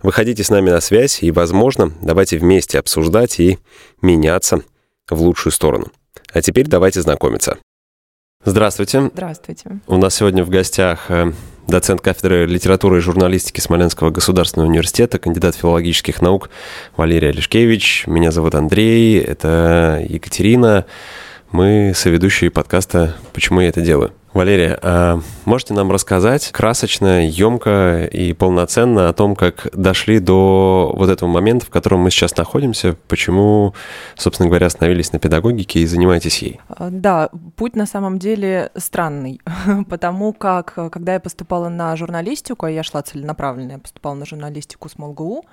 Выходите с нами на связь и, возможно, давайте вместе обсуждать и меняться в лучшую сторону. А теперь давайте знакомиться. Здравствуйте. Здравствуйте. У нас сегодня в гостях э, доцент кафедры литературы и журналистики Смоленского государственного университета, кандидат филологических наук Валерий Алишкевич. Меня зовут Андрей, это Екатерина. Мы соведущие подкаста «Почему я это делаю?». Валерия, а можете нам рассказать красочно, емко и полноценно о том, как дошли до вот этого момента, в котором мы сейчас находимся, почему, собственно говоря, остановились на педагогике и занимаетесь ей? А, да, путь на самом деле странный, потому как, когда я поступала на журналистику, а я шла целенаправленно, я поступала на журналистику с МолГУ,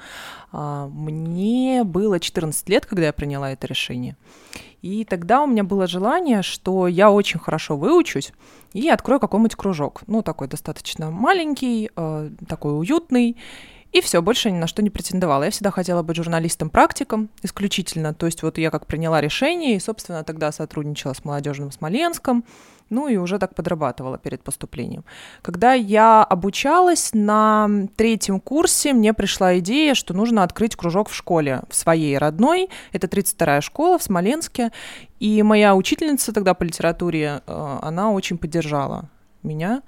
а, мне было 14 лет, когда я приняла это решение. И тогда у меня было желание, что я очень хорошо выучусь и открою какой-нибудь кружок. Ну, такой достаточно маленький, э, такой уютный. И все, больше ни на что не претендовала. Я всегда хотела быть журналистом-практиком исключительно. То есть вот я как приняла решение и, собственно, тогда сотрудничала с молодежным Смоленском ну и уже так подрабатывала перед поступлением. Когда я обучалась на третьем курсе, мне пришла идея, что нужно открыть кружок в школе, в своей родной, это 32-я школа в Смоленске, и моя учительница тогда по литературе, э, она очень поддержала меня,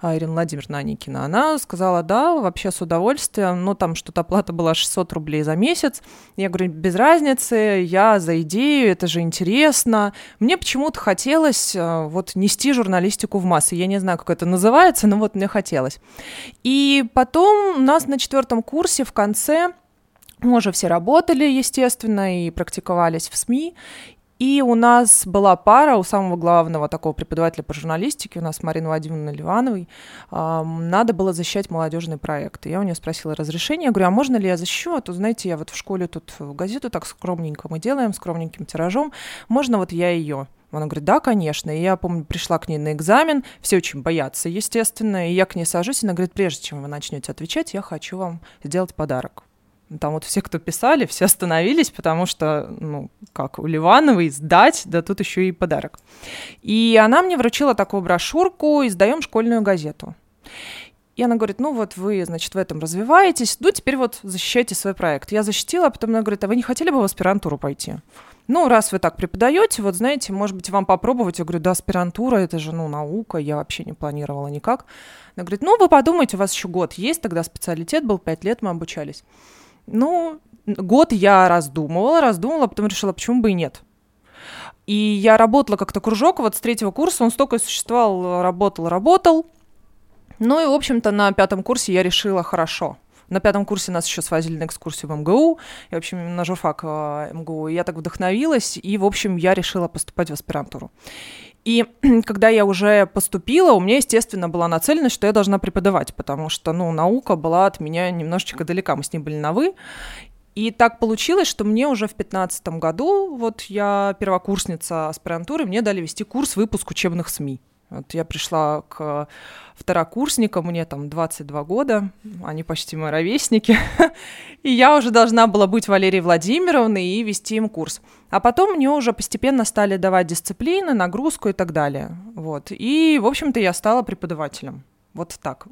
а, Ирина Владимировна Аникина, она сказала, да, вообще с удовольствием, но там что-то оплата была 600 рублей за месяц. Я говорю, без разницы, я за идею, это же интересно. Мне почему-то хотелось а, вот нести журналистику в массы. Я не знаю, как это называется, но вот мне хотелось. И потом у нас на четвертом курсе в конце мы уже все работали, естественно, и практиковались в СМИ. И у нас была пара у самого главного такого преподавателя по журналистике, у нас Марина Владимировна Ливановой, надо было защищать молодежный проект. я у нее спросила разрешение, я говорю, а можно ли я защищу? А то, знаете, я вот в школе тут газету так скромненько мы делаем, скромненьким тиражом, можно вот я ее? Она говорит, да, конечно. И я помню, пришла к ней на экзамен, все очень боятся, естественно, и я к ней сажусь, и она говорит, прежде чем вы начнете отвечать, я хочу вам сделать подарок. Там вот все, кто писали, все остановились, потому что, ну, как у Ливановой, сдать, да тут еще и подарок. И она мне вручила такую брошюрку «Издаем школьную газету». И она говорит, ну вот вы, значит, в этом развиваетесь, ну теперь вот защищайте свой проект. Я защитила, а потом она говорит, а вы не хотели бы в аспирантуру пойти? Ну, раз вы так преподаете, вот знаете, может быть, вам попробовать. Я говорю, да, аспирантура, это же, ну, наука, я вообще не планировала никак. Она говорит, ну, вы подумайте, у вас еще год есть, тогда специалитет был, пять лет мы обучались. Ну, год я раздумывала, раздумывала, потом решила, почему бы и нет. И я работала как-то кружок, вот с третьего курса он столько существовал, работал, работал. Ну и, в общем-то, на пятом курсе я решила, хорошо, на пятом курсе нас еще свозили на экскурсию в МГУ, и, в общем, на журфак э, МГУ. И я так вдохновилась, и, в общем, я решила поступать в аспирантуру. И когда я уже поступила, у меня, естественно, была нацеленность, что я должна преподавать, потому что, ну, наука была от меня немножечко далека, мы с ней были на «вы». И так получилось, что мне уже в 2015 году, вот я первокурсница аспирантуры, мне дали вести курс выпуск учебных СМИ. Вот я пришла к второкурсникам, мне там 22 года, они почти мои ровесники, и я уже должна была быть Валерией Владимировной и вести им курс. А потом мне уже постепенно стали давать дисциплины, нагрузку и так далее. Вот. И, в общем-то, я стала преподавателем. Вот так.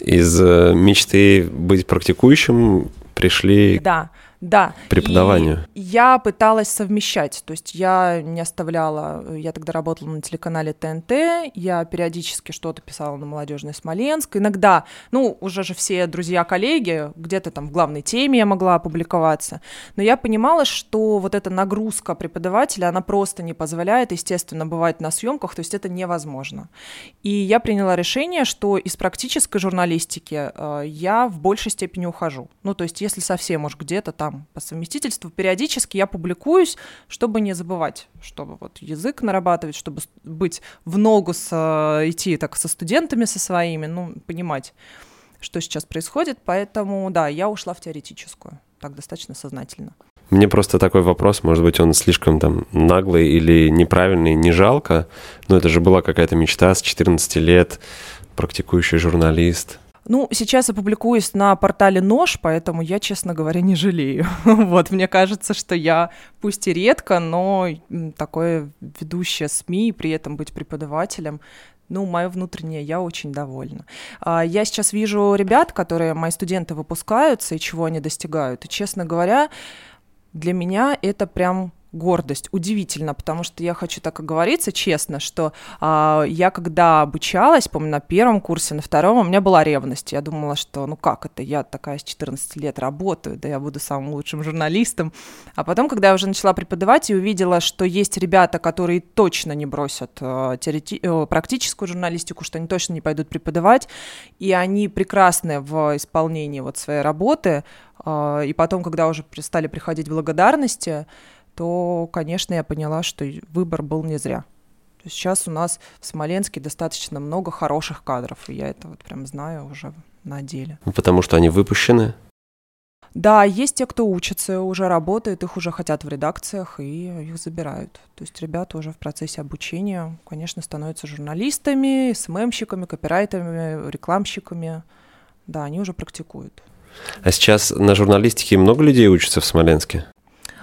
Из э, мечты быть практикующим пришли да. Да. Преподаванию. И я пыталась совмещать, то есть я не оставляла, я тогда работала на телеканале ТНТ, я периодически что-то писала на молодежный Смоленск, иногда, ну, уже же все друзья-коллеги, где-то там в главной теме я могла опубликоваться, но я понимала, что вот эта нагрузка преподавателя, она просто не позволяет, естественно, бывать на съемках, то есть это невозможно. И я приняла решение, что из практической журналистики э, я в большей степени ухожу. Ну, то есть если совсем уж где-то там там по совместительству периодически я публикуюсь, чтобы не забывать, чтобы вот язык нарабатывать, чтобы быть в ногу с, э, идти так со студентами со своими, ну, понимать, что сейчас происходит. Поэтому, да, я ушла в теоретическую, так достаточно сознательно. Мне просто такой вопрос, может быть, он слишком там наглый или неправильный, не жалко, но это же была какая-то мечта с 14 лет, практикующий журналист. Ну, сейчас я публикуюсь на портале Нож, поэтому я, честно говоря, не жалею. вот, мне кажется, что я, пусть и редко, но такое ведущее СМИ, при этом быть преподавателем, ну, мое внутреннее, я очень довольна. А, я сейчас вижу ребят, которые, мои студенты выпускаются, и чего они достигают. И, честно говоря, для меня это прям гордость. Удивительно, потому что я хочу так оговориться честно, что а, я когда обучалась, помню, на первом курсе, на втором, у меня была ревность. Я думала, что ну как это, я такая с 14 лет работаю, да я буду самым лучшим журналистом. А потом, когда я уже начала преподавать и увидела, что есть ребята, которые точно не бросят а, теорети- э, практическую журналистику, что они точно не пойдут преподавать, и они прекрасны в исполнении вот своей работы, а, и потом, когда уже стали приходить благодарности, то, конечно, я поняла, что выбор был не зря. Сейчас у нас в Смоленске достаточно много хороших кадров, и я это вот прям знаю уже на деле. Ну, потому что они выпущены? Да, есть те, кто учится, уже работает, их уже хотят в редакциях, и их забирают. То есть ребята уже в процессе обучения, конечно, становятся журналистами, СММщиками, копирайтерами, рекламщиками. Да, они уже практикуют. А сейчас на журналистике много людей учатся в Смоленске?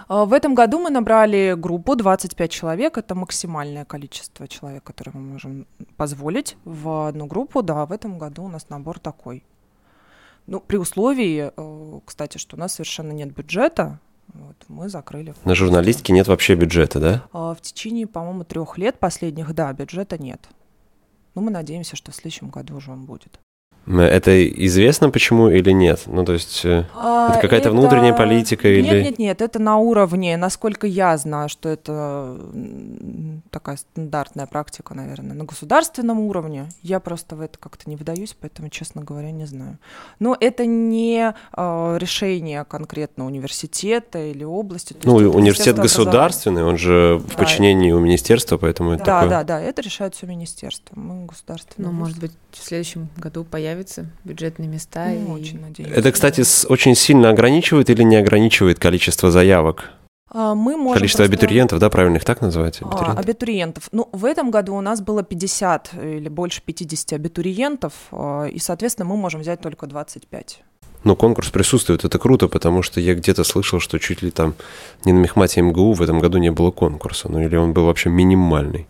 А, в этом году мы набрали группу 25 человек. Это максимальное количество человек, которое мы можем позволить в одну группу. Да, в этом году у нас набор такой. Ну, при условии, э, кстати, что у нас совершенно нет бюджета, вот, мы закрыли. На журналистике нет вообще бюджета, да? А, в течение, по-моему, трех лет последних, да, бюджета нет. Но мы надеемся, что в следующем году уже он будет. Это известно почему или нет? Ну, то есть э, а, это какая-то это... внутренняя политика нет, или... Нет, нет, нет, это на уровне, насколько я знаю, что это такая стандартная практика, наверное, на государственном уровне. Я просто в это как-то не вдаюсь, поэтому, честно говоря, не знаю. Но это не э, решение конкретно университета или области. Ну, университет государственный, он же да. в подчинении у министерства, поэтому это Да, такое... да, да, это решает все министерство. Мы государственный. Ну, может быть, в следующем году появится появятся бюджетные места. Ну, и... очень надеюсь. Это, кстати, с, очень сильно ограничивает или не ограничивает количество заявок? А, мы можем Количество просто... абитуриентов, да, правильно их так называть? А, абитуриентов? А, абитуриентов. Ну, в этом году у нас было 50 или больше 50 абитуриентов, а, и, соответственно, мы можем взять только 25. Но конкурс присутствует, это круто, потому что я где-то слышал, что чуть ли там не на Мехмате МГУ в этом году не было конкурса, ну или он был вообще минимальный.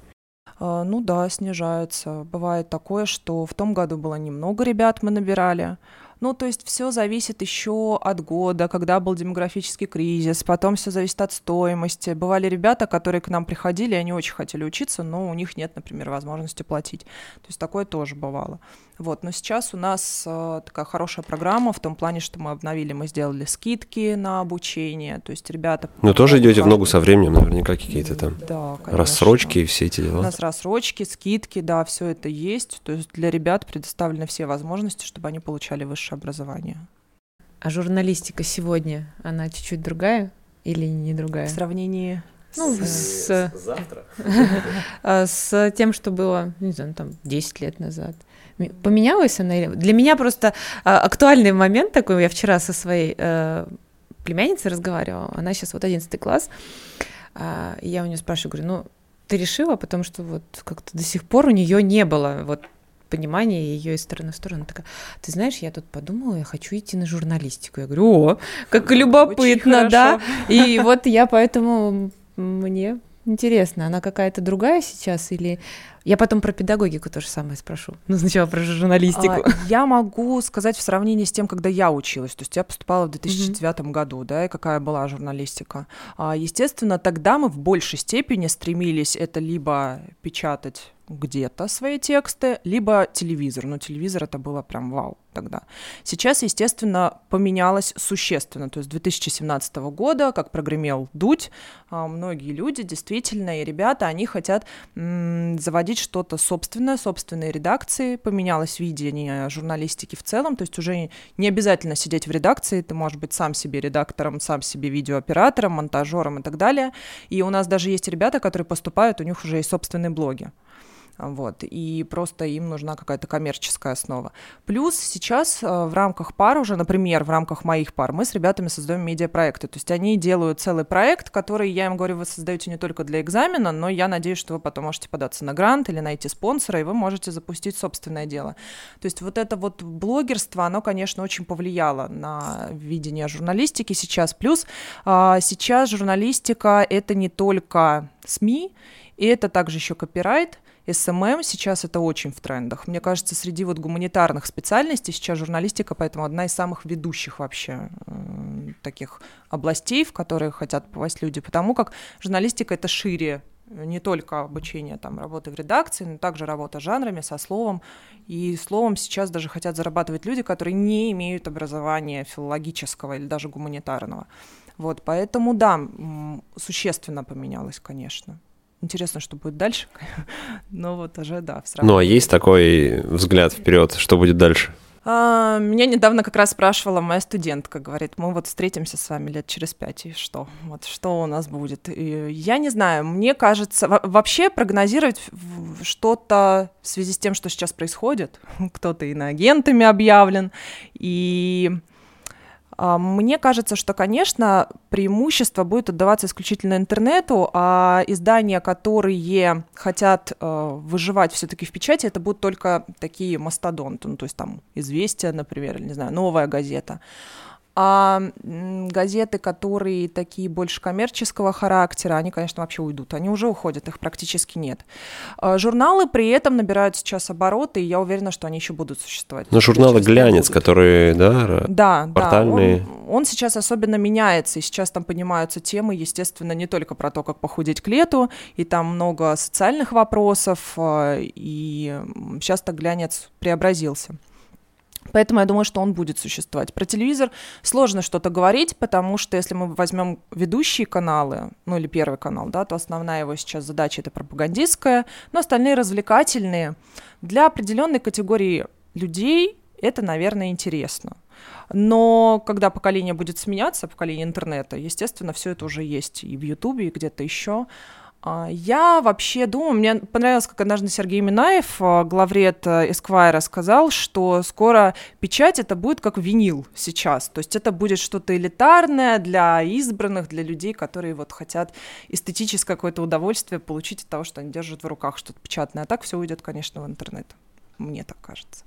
А, ну да, снижается. Бывает такое, что в том году было немного ребят мы набирали, ну, то есть все зависит еще от года, когда был демографический кризис, потом все зависит от стоимости. Бывали ребята, которые к нам приходили, они очень хотели учиться, но у них нет, например, возможности платить. То есть такое тоже бывало. Вот, но сейчас у нас э, такая хорошая программа в том плане, что мы обновили, мы сделали скидки на обучение, то есть ребята... Ну, тоже идете в ногу со временем, наверняка какие-то там да, рассрочки и все эти дела. У нас рассрочки, скидки, да, все это есть, то есть для ребят предоставлены все возможности, чтобы они получали высшее образование. А журналистика сегодня, она чуть-чуть другая или не другая? В сравнении ну, с, с завтра. А, с тем, что было, не знаю, там 10 лет назад. Поменялась она? Для меня просто а, актуальный момент такой, я вчера со своей э, племянницей разговаривала, она сейчас вот 11 класс, и я у нее спрашиваю, говорю, ну, ты решила, потому что вот как-то до сих пор у нее не было вот понимания ее из стороны в сторону. Такая, ты знаешь, я тут подумала, я хочу идти на журналистику. Я говорю, о, как любопытно, да. И вот я поэтому мне интересно, она какая-то другая сейчас или я потом про педагогику то же самое спрошу. Ну, сначала про журналистику. А, я могу сказать в сравнении с тем, когда я училась. То есть я поступала в 2009 mm-hmm. году, да, и какая была журналистика. А, естественно, тогда мы в большей степени стремились это либо печатать где-то свои тексты, либо телевизор. Но телевизор это было прям вау тогда. Сейчас, естественно, поменялось существенно. То есть 2017 года, как прогремел Дудь, а, многие люди, действительно, и ребята, они хотят м- заводить что-то собственное, собственные редакции. Поменялось видение журналистики в целом, то есть уже не обязательно сидеть в редакции, ты можешь быть сам себе редактором, сам себе видеооператором, монтажером и так далее. И у нас даже есть ребята, которые поступают, у них уже есть собственные блоги. Вот, и просто им нужна какая-то коммерческая основа. Плюс сейчас э, в рамках пар уже, например, в рамках моих пар, мы с ребятами создаем медиапроекты. То есть они делают целый проект, который, я им говорю, вы создаете не только для экзамена, но я надеюсь, что вы потом можете податься на грант или найти спонсора, и вы можете запустить собственное дело. То есть вот это вот блогерство, оно, конечно, очень повлияло на видение журналистики сейчас. Плюс а, сейчас журналистика — это не только СМИ, и это также еще копирайт, СММ сейчас это очень в трендах. Мне кажется, среди вот гуманитарных специальностей сейчас журналистика, поэтому одна из самых ведущих вообще э, таких областей, в которые хотят попасть люди, потому как журналистика это шире не только обучение там работы в редакции, но также работа с жанрами, со словом. И словом сейчас даже хотят зарабатывать люди, которые не имеют образования филологического или даже гуманитарного. Вот, поэтому да, существенно поменялось, конечно. Интересно, что будет дальше. Но вот уже, да, в Ну, а есть такой взгляд вперед, что будет дальше? А, меня недавно как раз спрашивала моя студентка, говорит, мы вот встретимся с вами лет через пять, и что? Вот что у нас будет? И я не знаю, мне кажется, вообще прогнозировать что-то в связи с тем, что сейчас происходит, кто-то иноагентами объявлен, и мне кажется, что, конечно, преимущество будет отдаваться исключительно интернету, а издания, которые хотят э, выживать все-таки в печати, это будут только такие мастодонты, ну, то есть там «Известия», например, или, не знаю, «Новая газета». А газеты, которые такие больше коммерческого характера, они, конечно, вообще уйдут. Они уже уходят, их практически нет. А журналы при этом набирают сейчас обороты, и я уверена, что они еще будут существовать. Но журналы «Глянец», которые, да, да портальные. Да, он, он сейчас особенно меняется, и сейчас там понимаются темы, естественно, не только про то, как похудеть к лету, и там много социальных вопросов, а, и сейчас так «Глянец» преобразился. Поэтому я думаю, что он будет существовать. Про телевизор сложно что-то говорить, потому что если мы возьмем ведущие каналы, ну или первый канал, да, то основная его сейчас задача это пропагандистская, но остальные развлекательные. Для определенной категории людей это, наверное, интересно. Но когда поколение будет сменяться, поколение интернета, естественно, все это уже есть и в Ютубе, и где-то еще. А, я вообще думаю, мне понравилось, как однажды Сергей Минаев, а, главред Эсквайра, сказал, что скоро печать это будет как винил сейчас. То есть это будет что-то элитарное для избранных, для людей, которые вот хотят эстетическое какое-то удовольствие получить от того, что они держат в руках что-то печатное. А так все уйдет, конечно, в интернет. Мне так кажется.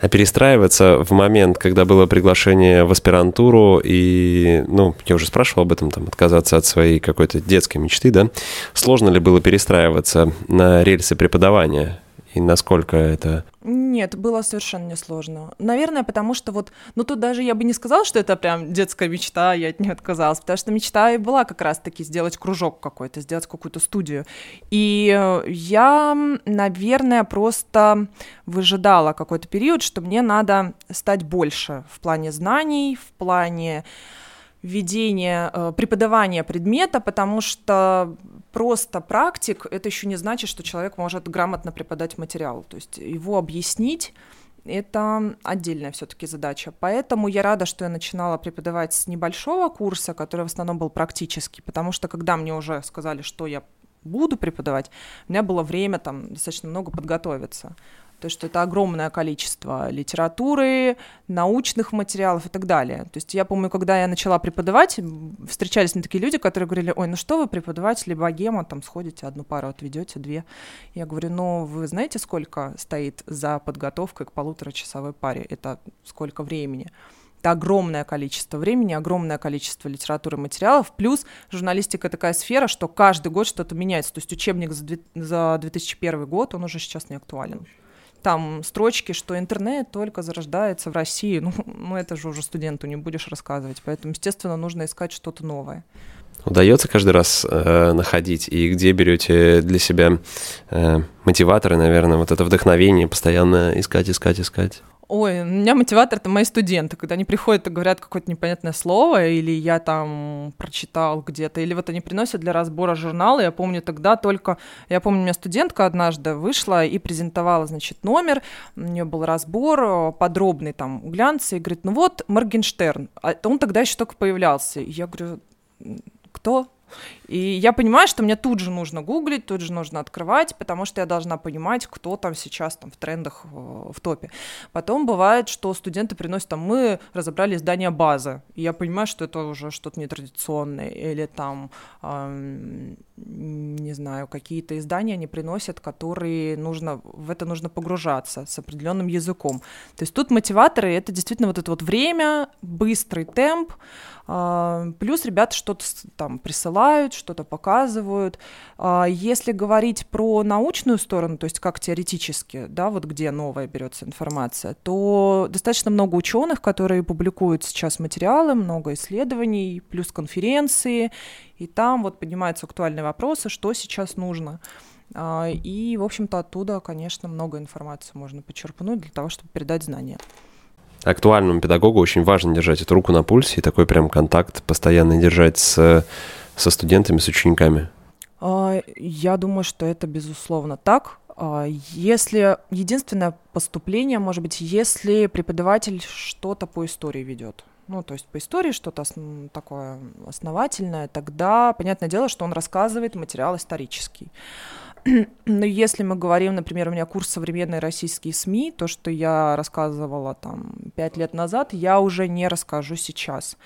А перестраиваться в момент, когда было приглашение в аспирантуру, и, ну, я уже спрашивал об этом, там, отказаться от своей какой-то детской мечты, да, сложно ли было перестраиваться на рельсы преподавания? И насколько это... Нет, было совершенно несложно. Наверное, потому что вот, ну тут даже я бы не сказала, что это прям детская мечта, я от нее отказалась, потому что мечта и была как раз-таки сделать кружок какой-то, сделать какую-то студию. И э, я, наверное, просто выжидала какой-то период, что мне надо стать больше в плане знаний, в плане ведения, э, преподавания предмета, потому что просто практик, это еще не значит, что человек может грамотно преподать материал. То есть его объяснить это отдельная все-таки задача. Поэтому я рада, что я начинала преподавать с небольшого курса, который в основном был практический, потому что когда мне уже сказали, что я буду преподавать, у меня было время там достаточно много подготовиться то что это огромное количество литературы, научных материалов и так далее. То есть я помню, когда я начала преподавать, встречались мне такие люди, которые говорили, ой, ну что вы преподаватели богема, там сходите, одну пару отведете, две. Я говорю, ну вы знаете, сколько стоит за подготовкой к полуторачасовой паре? Это сколько времени? Это огромное количество времени, огромное количество литературы и материалов, плюс журналистика такая сфера, что каждый год что-то меняется. То есть учебник за 2001 год, он уже сейчас не актуален там строчки, что интернет только зарождается в России. Ну, ну это же уже студенту не будешь рассказывать. Поэтому, естественно, нужно искать что-то новое. Удается каждый раз э, находить, и где берете для себя э, мотиваторы, наверное, вот это вдохновение, постоянно искать, искать, искать? Ой, у меня мотиватор — это мои студенты, когда они приходят и говорят какое-то непонятное слово, или я там прочитал где-то, или вот они приносят для разбора журнала, я помню тогда только, я помню, у меня студентка однажды вышла и презентовала, значит, номер, у нее был разбор подробный там глянцы, и говорит, ну вот Моргенштерн, а он тогда еще только появлялся, и я говорю, кто? И я понимаю, что мне тут же нужно гуглить, тут же нужно открывать, потому что я должна понимать, кто там сейчас там в трендах в топе. Потом бывает, что студенты приносят там, мы разобрали издание базы, и я понимаю, что это уже что-то нетрадиционное, или там, эм, не знаю, какие-то издания они приносят, которые нужно, в это нужно погружаться с определенным языком. То есть тут мотиваторы — это действительно вот это вот время, быстрый темп, а, плюс ребята что-то там присылают, что-то показывают. А, если говорить про научную сторону, то есть как теоретически, да, вот где новая берется информация, то достаточно много ученых, которые публикуют сейчас материалы, много исследований, плюс конференции, и там вот поднимаются актуальные вопросы, что сейчас нужно. А, и, в общем-то, оттуда, конечно, много информации можно почерпнуть для того, чтобы передать знания актуальному педагогу очень важно держать эту руку на пульсе и такой прям контакт постоянно держать с, со студентами, с учениками? А, я думаю, что это безусловно так. А, если единственное поступление, может быть, если преподаватель что-то по истории ведет, ну, то есть по истории что-то основ... такое основательное, тогда, понятное дело, что он рассказывает материал исторический. Но если мы говорим, например, у меня курс «Современные российские СМИ», то, что я рассказывала там пять лет назад, я уже не расскажу сейчас,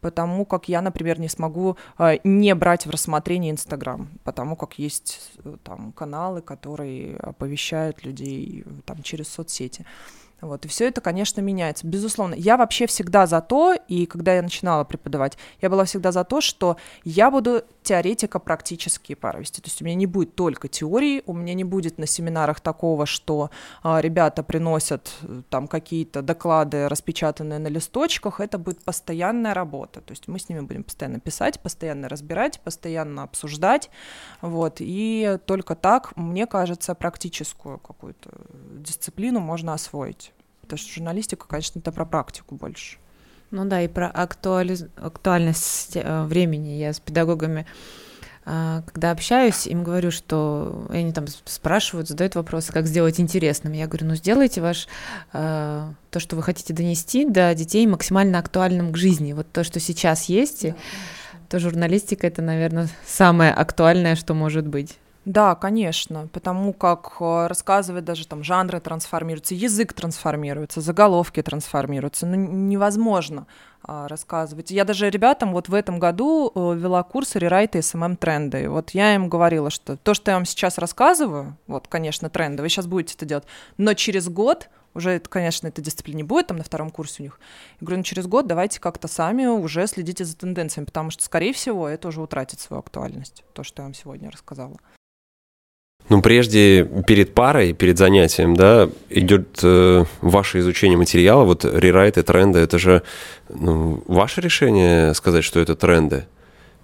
потому как я, например, не смогу э, не брать в рассмотрение Инстаграм, потому как есть э, там каналы, которые оповещают людей там через соцсети. Вот, и все это, конечно, меняется. Безусловно, я вообще всегда за то, и когда я начинала преподавать, я была всегда за то, что я буду теоретико-практические пары вести. То есть у меня не будет только теории, у меня не будет на семинарах такого, что а, ребята приносят э, там какие-то доклады, распечатанные на листочках. Это будет постоянная работа. То есть мы с ними будем постоянно писать, постоянно разбирать, постоянно обсуждать. Вот. И только так, мне кажется, практическую какую-то дисциплину можно освоить. Потому что журналистика, конечно, это про практику больше. Ну да, и про актуали... актуальность э, времени. Я с педагогами, э, когда общаюсь, им говорю, что они там спрашивают, задают вопросы, как сделать интересным. Я говорю, ну сделайте ваш э, то, что вы хотите донести до детей максимально актуальным к жизни. Вот то, что сейчас есть, да, то журналистика это, наверное, самое актуальное, что может быть. Да, конечно, потому как э, рассказывать даже там жанры трансформируются, язык трансформируется, заголовки трансформируются, ну невозможно а, рассказывать. Я даже ребятам вот в этом году э, вела курс рерайта СММ тренды. Вот я им говорила, что то, что я вам сейчас рассказываю, вот, конечно, тренды, вы сейчас будете это делать, но через год уже, конечно, этой дисциплины будет, там на втором курсе у них. Я говорю, ну через год давайте как-то сами уже следите за тенденциями, потому что, скорее всего, это уже утратит свою актуальность, то, что я вам сегодня рассказала. Ну, прежде, перед парой, перед занятием, да, идет э, ваше изучение материала, вот рерайты, тренды, это же ну, ваше решение сказать, что это тренды?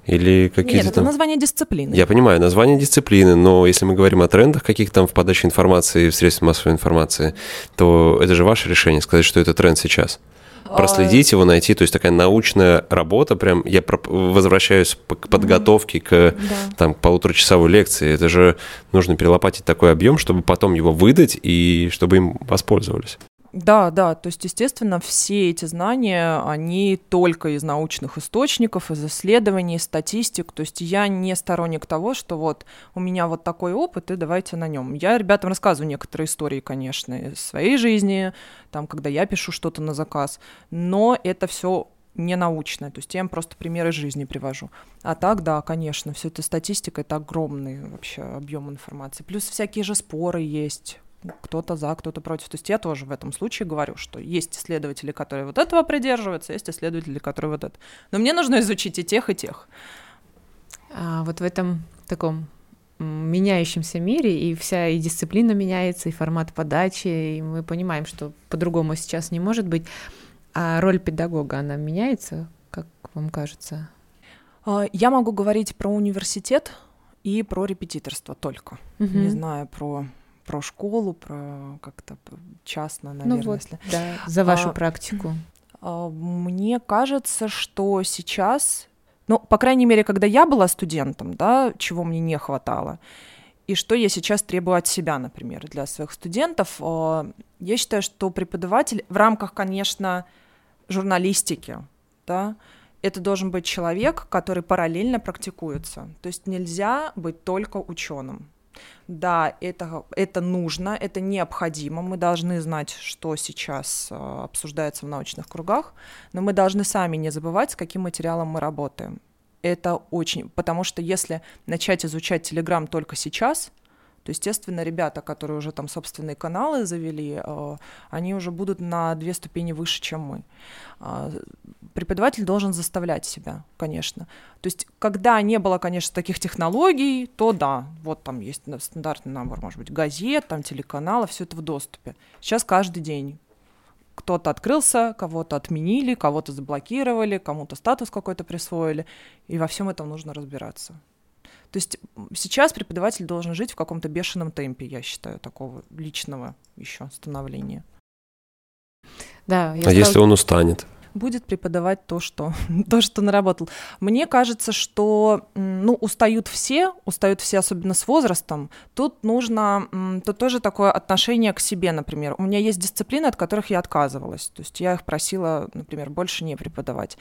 Или какие-то Нет, это там... название дисциплины. Я понимаю, название дисциплины, но если мы говорим о трендах каких-то там в подаче информации, в средствах массовой информации, то это же ваше решение сказать, что это тренд сейчас проследить его, найти. То есть такая научная работа, прям я возвращаюсь к подготовке, к да. там, полуторачасовой лекции. Это же нужно перелопатить такой объем, чтобы потом его выдать и чтобы им воспользовались. Да, да, то есть, естественно, все эти знания, они только из научных источников, из исследований, статистик. То есть я не сторонник того, что вот у меня вот такой опыт, и давайте на нем. Я ребятам рассказываю некоторые истории, конечно, из своей жизни, там, когда я пишу что-то на заказ, но это все не научное, то есть я им просто примеры жизни привожу. А так, да, конечно, все это статистика, это огромный вообще объем информации. Плюс всякие же споры есть, кто-то за, кто-то против. То есть я тоже в этом случае говорю, что есть исследователи, которые вот этого придерживаются, есть исследователи, которые вот это. Но мне нужно изучить и тех, и тех. А вот в этом таком меняющемся мире, и вся и дисциплина меняется, и формат подачи, и мы понимаем, что по-другому сейчас не может быть. А роль педагога, она меняется, как вам кажется? А, я могу говорить про университет и про репетиторство только. Угу. Не знаю про про школу, про как-то частно, наверное. Ну вот, если... да, за вашу а, практику. А, мне кажется, что сейчас, ну, по крайней мере, когда я была студентом, да, чего мне не хватало, и что я сейчас требую от себя, например, для своих студентов, а, я считаю, что преподаватель в рамках, конечно, журналистики, да, это должен быть человек, который параллельно практикуется. То есть нельзя быть только ученым. Да, это, это нужно, это необходимо. Мы должны знать, что сейчас э, обсуждается в научных кругах, но мы должны сами не забывать, с каким материалом мы работаем. Это очень... Потому что если начать изучать Telegram только сейчас, то, естественно, ребята, которые уже там собственные каналы завели, э, они уже будут на две ступени выше, чем мы. Э, преподаватель должен заставлять себя, конечно. То есть, когда не было, конечно, таких технологий, то да, вот там есть стандартный набор, может быть, газет, там телеканалов, все это в доступе. Сейчас каждый день кто-то открылся, кого-то отменили, кого-то заблокировали, кому-то статус какой-то присвоили, и во всем этом нужно разбираться. То есть сейчас преподаватель должен жить в каком-то бешеном темпе, я считаю, такого личного еще становления. Да, а сразу... если он устанет? будет преподавать то, что, то, что наработал. Мне кажется, что ну, устают все, устают все, особенно с возрастом. Тут нужно, тут тоже такое отношение к себе, например. У меня есть дисциплины, от которых я отказывалась. То есть я их просила, например, больше не преподавать.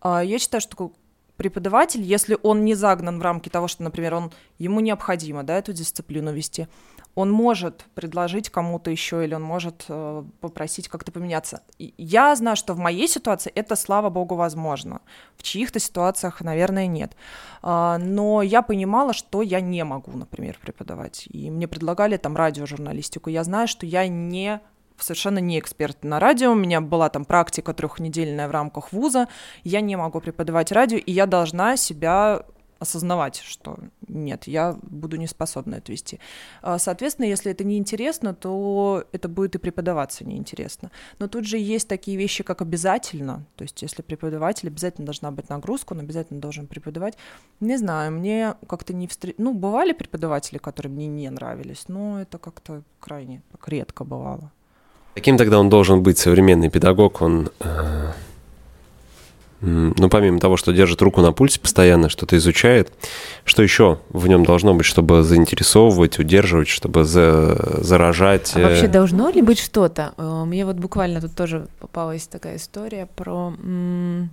А, я считаю, что преподаватель, если он не загнан в рамки того, что, например, он, ему необходимо да, эту дисциплину вести, он может предложить кому-то еще или он может э, попросить как-то поменяться. Я знаю, что в моей ситуации это, слава богу, возможно. В чьих-то ситуациях, наверное, нет. А, но я понимала, что я не могу, например, преподавать. И мне предлагали там радиожурналистику. Я знаю, что я не совершенно не эксперт на радио, у меня была там практика трехнедельная в рамках вуза, я не могу преподавать радио, и я должна себя осознавать, что нет, я буду не способна это вести. А, соответственно, если это неинтересно, то это будет и преподаваться неинтересно. Но тут же есть такие вещи, как обязательно. То есть если преподаватель, обязательно должна быть нагрузка, он обязательно должен преподавать. Не знаю, мне как-то не встреч... Ну, бывали преподаватели, которые мне не нравились, но это как-то крайне так редко бывало. Каким тогда он должен быть, современный педагог? Он, э, ну, помимо того, что держит руку на пульсе постоянно, что-то изучает, что еще в нем должно быть, чтобы заинтересовывать, удерживать, чтобы за, заражать? А вообще должно ли быть что-то? Э, мне вот буквально тут тоже попалась такая история про... М-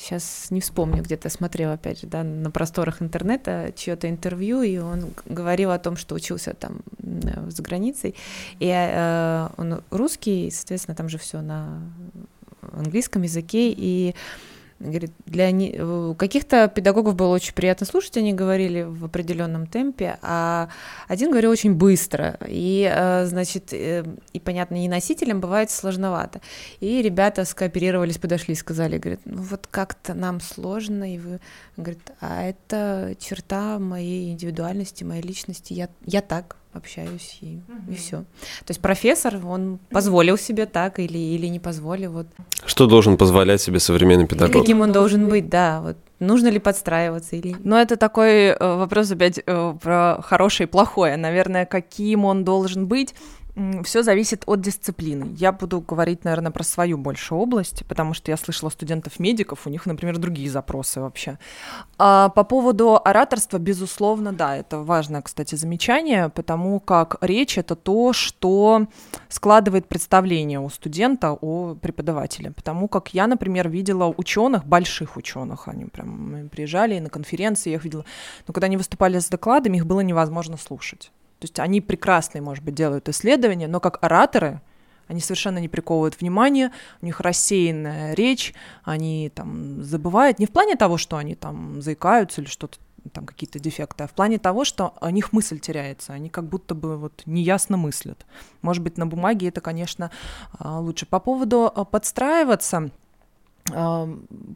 сейчас не вспомню, где-то смотрела, опять же, да, на просторах интернета чье-то интервью, и он говорил о том, что учился там за границей, и э, он русский, соответственно, там же все на английском языке, и Говорит, для не... Каких-то педагогов было очень приятно слушать, они говорили в определенном темпе, а один говорил очень быстро, и, э, значит, э, и, понятно, не носителям бывает сложновато. И ребята скооперировались, подошли и сказали, говорят, ну вот как-то нам сложно, и вы, говорит, а это черта моей индивидуальности, моей личности, я, я так, общаюсь и, угу. и все. То есть профессор, он позволил себе так или, или не позволил. Вот. Что должен позволять себе современный педагог? И каким он должен быть, да. Вот. Нужно ли подстраиваться или Но это такой э, вопрос опять э, про хорошее и плохое. Наверное, каким он должен быть все зависит от дисциплины. Я буду говорить, наверное, про свою больше область, потому что я слышала студентов-медиков, у них, например, другие запросы вообще. А по поводу ораторства, безусловно, да, это важное, кстати, замечание, потому как речь — это то, что складывает представление у студента о преподавателе. Потому как я, например, видела ученых, больших ученых, они прям приезжали и на конференции, я их видела, но когда они выступали с докладами, их было невозможно слушать. То есть они прекрасные, может быть, делают исследования, но как ораторы они совершенно не приковывают внимание, у них рассеянная речь, они там забывают не в плане того, что они там заикаются или что-то там какие-то дефекты, а в плане того, что у них мысль теряется, они как будто бы вот неясно мыслят. Может быть, на бумаге это, конечно, а, лучше. По поводу а, подстраиваться,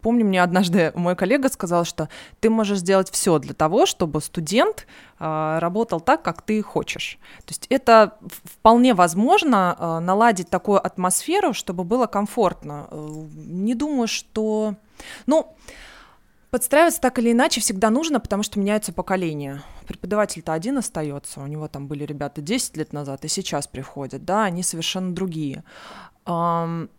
Помню, мне однажды мой коллега сказал, что ты можешь сделать все для того, чтобы студент а, работал так, как ты хочешь. То есть это вполне возможно а, наладить такую атмосферу, чтобы было комфортно. Э, не думаю, что... Ну, подстраиваться так или иначе всегда нужно, потому что меняются поколения. Преподаватель-то один остается, у него там были ребята 10 лет назад и сейчас приходят, да, они совершенно другие. Но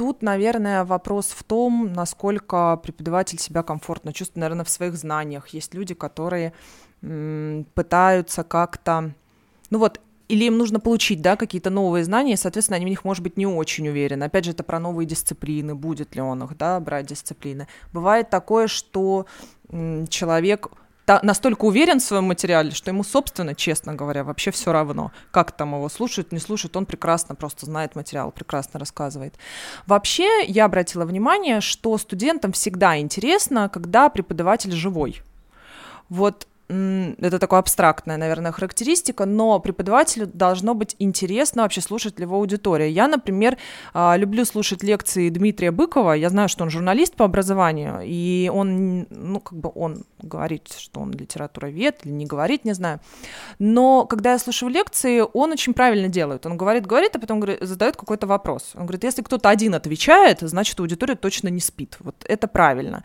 Тут, наверное, вопрос в том, насколько преподаватель себя комфортно чувствует, наверное, в своих знаниях. Есть люди, которые пытаются как-то... Ну вот, или им нужно получить, да, какие-то новые знания, и, соответственно, они в них, может быть, не очень уверены. Опять же, это про новые дисциплины, будет ли он их, да, брать дисциплины. Бывает такое, что человек настолько уверен в своем материале, что ему, собственно, честно говоря, вообще все равно, как там его слушают, не слушают, он прекрасно просто знает материал, прекрасно рассказывает. Вообще, я обратила внимание, что студентам всегда интересно, когда преподаватель живой. Вот это такая абстрактная, наверное, характеристика, но преподавателю должно быть интересно вообще слушать его аудитория. Я, например, а, люблю слушать лекции Дмитрия Быкова, я знаю, что он журналист по образованию, и он, ну, как бы он говорит, что он литературовед или не говорит, не знаю, но когда я слушаю лекции, он очень правильно делает. Он говорит, говорит, а потом говорит, задает какой-то вопрос. Он говорит, если кто-то один отвечает, значит, аудитория точно не спит. Вот это правильно.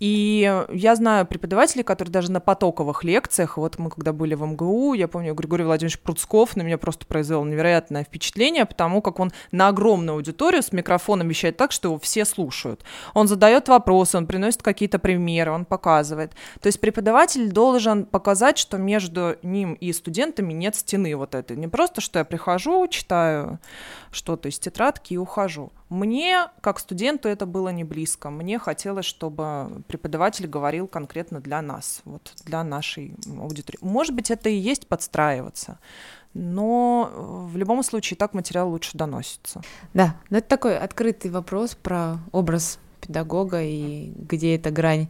И я знаю преподавателей, которые даже на потоковых лекциях. Вот мы когда были в МГУ, я помню, Григорий Владимирович Пруцков на меня просто произвел невероятное впечатление, потому как он на огромную аудиторию с микрофоном вещает так, что его все слушают. Он задает вопросы, он приносит какие-то примеры, он показывает. То есть преподаватель должен показать, что между ним и студентами нет стены вот этой. Не просто, что я прихожу, читаю что-то из тетрадки и ухожу. Мне, как студенту, это было не близко. Мне хотелось, чтобы преподаватель говорил конкретно для нас, вот для нашей аудитории. Может быть, это и есть подстраиваться, но в любом случае так материал лучше доносится. Да, но это такой открытый вопрос про образ педагога и где эта грань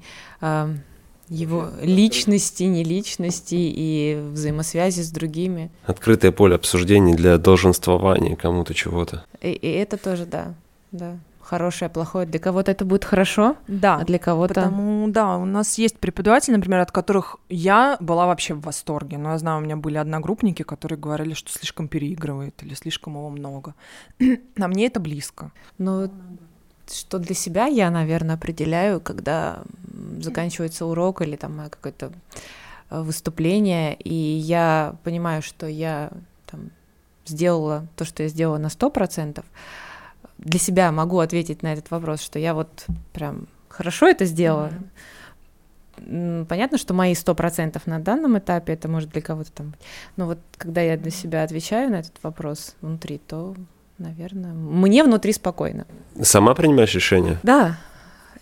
его личности, не личности и взаимосвязи с другими. Открытое поле обсуждений для долженствования кому-то чего-то. И, и это тоже, да, да. Хорошее, плохое. Для кого-то это будет хорошо, да, а для кого-то... Потому, да, у нас есть преподаватели, например, от которых я была вообще в восторге. Но я знаю, у меня были одногруппники, которые говорили, что слишком переигрывает или слишком его много. А мне это близко. Ну, что для себя я, наверное, определяю, когда заканчивается урок или там какое-то э, выступление, и я понимаю, что я там сделала то, что я сделала на сто процентов, для себя могу ответить на этот вопрос, что я вот прям хорошо это сделала. Mm-hmm. Понятно, что мои сто процентов на данном этапе это может для кого-то там быть. Но вот когда я для себя отвечаю на этот вопрос внутри, то наверное, мне внутри спокойно. Сама принимаешь решение? Да,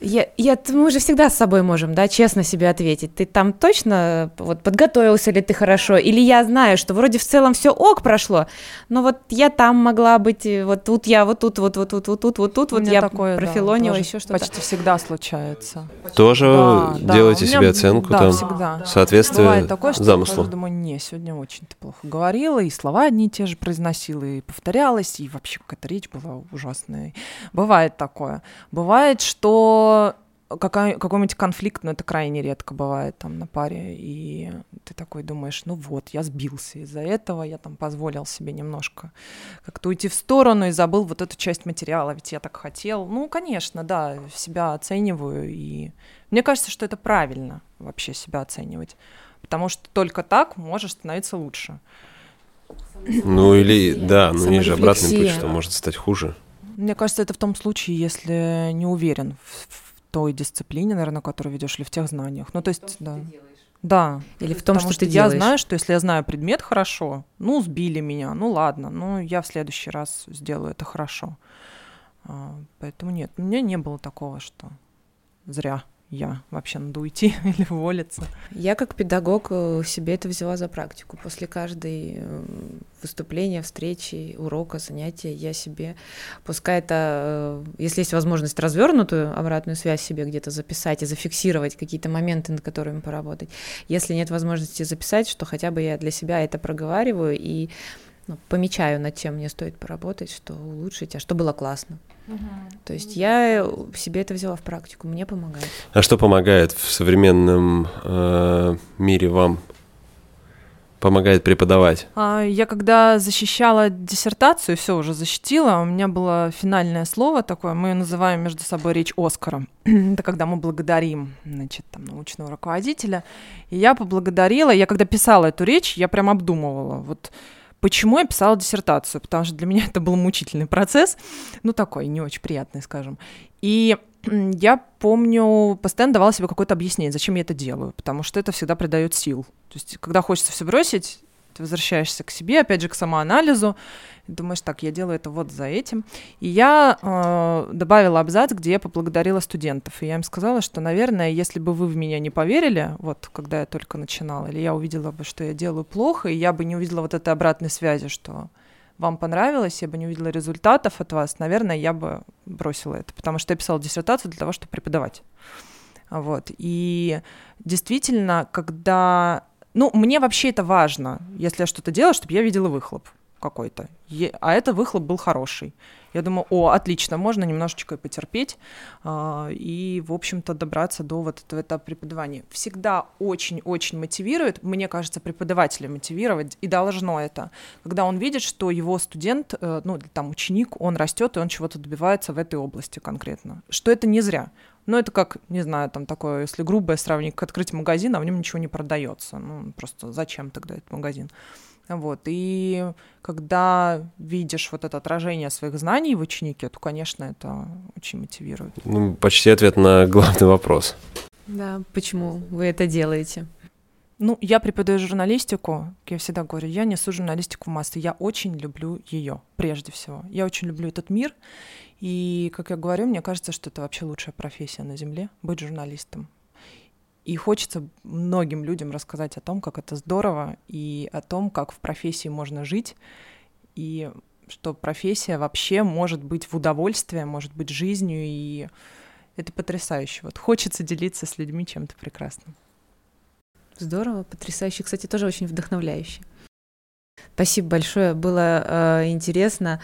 я, я, мы же всегда с собой можем, да, честно себе ответить. Ты там точно вот подготовился ли ты хорошо? Или я знаю, что вроде в целом все ок прошло, но вот я там могла быть, вот тут я, вот тут, вот, вот, вот, вот тут, вот тут, вот я такое, профилонила да, еще что-то. Почти всегда случается. Тоже да, делаете да. себе оценку да, там? всегда. Соответствие Бывает такое, что замыслу. я думаю, не, сегодня очень ты плохо говорила, и слова одни и те же произносила, и повторялась, и вообще какая-то речь была ужасная. Бывает такое. Бывает, что какая, какой-нибудь конфликт, но это крайне редко бывает там на паре, и ты такой думаешь, ну вот, я сбился из-за этого, я там позволил себе немножко как-то уйти в сторону и забыл вот эту часть материала, ведь я так хотел. Ну, конечно, да, себя оцениваю, и мне кажется, что это правильно вообще себя оценивать, потому что только так можешь становиться лучше. Ну или, да, ну есть же обратный путь, что может стать хуже. Мне кажется, это в том случае, если не уверен в, той дисциплине, наверное, которую ведешь, или в тех знаниях. Ну, то есть, том, да. Да. Или в том, Потому что, что ты я знаю, что если я знаю предмет хорошо, ну, сбили меня, ну, ладно, ну, я в следующий раз сделаю это хорошо. А, поэтому нет, у меня не было такого, что зря я вообще надо уйти или уволиться. Я как педагог э, себе это взяла за практику. После каждой э, выступления, встречи, урока, занятия я себе, пускай это, э, если есть возможность развернутую обратную связь себе где-то записать и зафиксировать какие-то моменты, над которыми поработать. Если нет возможности записать, что хотя бы я для себя это проговариваю и ну, помечаю, над чем мне стоит поработать, что улучшить, а что было классно. Угу. То есть я себе это взяла в практику, мне помогает. А что помогает в современном э, мире вам? Помогает преподавать? А, я когда защищала диссертацию, все уже защитила, у меня было финальное слово такое, мы ее называем между собой речь Оскара. Это когда мы благодарим, значит, там, научного руководителя. И я поблагодарила, я когда писала эту речь, я прям обдумывала, вот Почему я писала диссертацию? Потому что для меня это был мучительный процесс, ну такой, не очень приятный, скажем. И я помню, постоянно давала себе какое-то объяснение, зачем я это делаю, потому что это всегда придает сил. То есть, когда хочется все бросить, Ты возвращаешься к себе, опять же, к самоанализу, думаешь, так, я делаю это вот за этим. И я э, добавила абзац, где я поблагодарила студентов. И я им сказала, что, наверное, если бы вы в меня не поверили, вот когда я только начинала, или я увидела бы, что я делаю плохо, и я бы не увидела вот этой обратной связи, что вам понравилось, я бы не увидела результатов от вас, наверное, я бы бросила это, потому что я писала диссертацию для того, чтобы преподавать. Вот. И действительно, когда... Ну, мне вообще это важно, если я что-то делаю, чтобы я видела выхлоп какой-то. А это выхлоп был хороший. Я думаю, о, отлично, можно немножечко потерпеть э, и, в общем-то, добраться до вот этого этапа преподавания. Всегда очень-очень мотивирует, мне кажется, преподавателя мотивировать, и должно это, когда он видит, что его студент, э, ну, там, ученик, он растет, и он чего-то добивается в этой области конкретно. Что это не зря. Ну, это как, не знаю, там такое, если грубое сравнение, как открыть магазин, а в нем ничего не продается. Ну, просто зачем тогда этот магазин? Вот. И когда видишь вот это отражение своих знаний в ученике, то, конечно, это очень мотивирует. Ну, почти ответ на главный вопрос. Да, почему вы это делаете? Ну, я преподаю журналистику, я всегда говорю, я несу журналистику в массы, я очень люблю ее, прежде всего. Я очень люблю этот мир, и, как я говорю, мне кажется, что это вообще лучшая профессия на Земле, быть журналистом. И хочется многим людям рассказать о том, как это здорово, и о том, как в профессии можно жить, и что профессия вообще может быть в удовольствие, может быть жизнью, и это потрясающе. Вот хочется делиться с людьми чем-то прекрасным. Здорово, потрясающе. Кстати, тоже очень вдохновляюще. Спасибо большое, было э, интересно,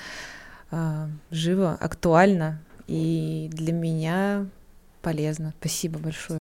живо, актуально и для меня полезно. Спасибо большое.